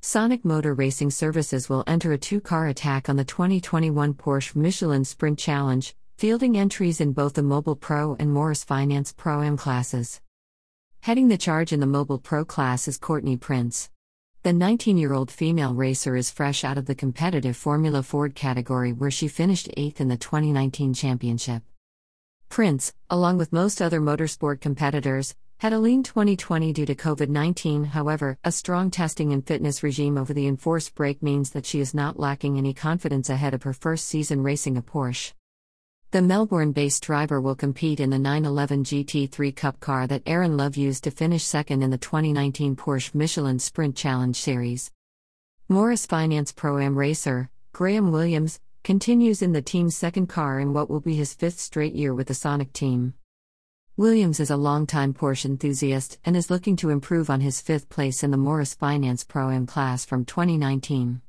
Sonic Motor Racing Services will enter a two car attack on the 2021 Porsche Michelin Sprint Challenge, fielding entries in both the Mobile Pro and Morris Finance Pro Am classes. Heading the charge in the Mobile Pro class is Courtney Prince. The 19 year old female racer is fresh out of the competitive Formula Ford category where she finished eighth in the 2019 championship. Prince, along with most other motorsport competitors, had a lean 2020 due to COVID 19. However, a strong testing and fitness regime over the enforced break means that she is not lacking any confidence ahead of her first season racing a Porsche. The Melbourne based driver will compete in the 911 GT3 Cup car that Aaron Love used to finish second in the 2019 Porsche Michelin Sprint Challenge Series. Morris Finance Pro Am racer, Graham Williams, continues in the team's second car in what will be his fifth straight year with the Sonic team. Williams is a longtime Porsche enthusiast and is looking to improve on his fifth place in the Morris Finance Pro Am class from 2019.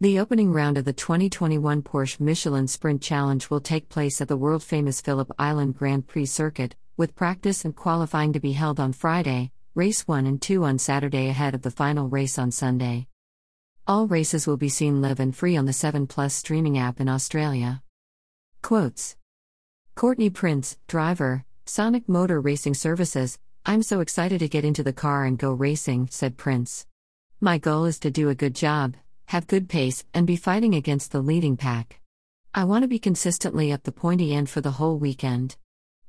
The opening round of the 2021 Porsche Michelin Sprint Challenge will take place at the world famous Phillip Island Grand Prix circuit, with practice and qualifying to be held on Friday, race 1 and 2 on Saturday ahead of the final race on Sunday. All races will be seen live and free on the 7 Plus streaming app in Australia. Quotes Courtney Prince, driver, Sonic Motor Racing Services, I'm so excited to get into the car and go racing, said Prince. My goal is to do a good job, have good pace, and be fighting against the leading pack. I want to be consistently up the pointy end for the whole weekend.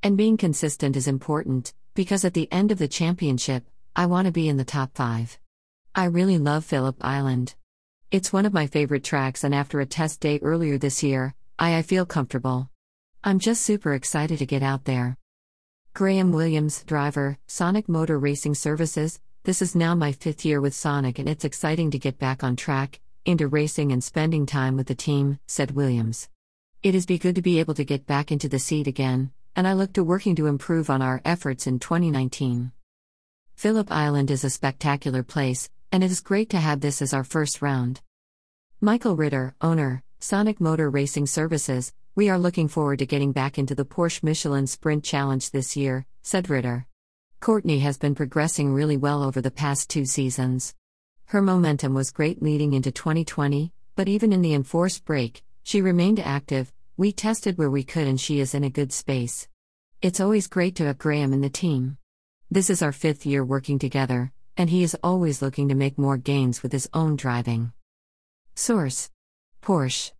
And being consistent is important, because at the end of the championship, I want to be in the top 5. I really love Phillip Island. It's one of my favorite tracks, and after a test day earlier this year, I, I feel comfortable. I'm just super excited to get out there. Graham Williams, driver, Sonic Motor Racing Services, this is now my fifth year with Sonic and it's exciting to get back on track, into racing and spending time with the team, said Williams. It is be good to be able to get back into the seat again, and I look to working to improve on our efforts in 2019. Phillip Island is a spectacular place, and it is great to have this as our first round. Michael Ritter, owner, Sonic Motor Racing Services, we are looking forward to getting back into the Porsche Michelin Sprint Challenge this year, said Ritter. Courtney has been progressing really well over the past two seasons. Her momentum was great leading into 2020, but even in the enforced break, she remained active. We tested where we could and she is in a good space. It's always great to have Graham in the team. This is our fifth year working together, and he is always looking to make more gains with his own driving. Source Porsche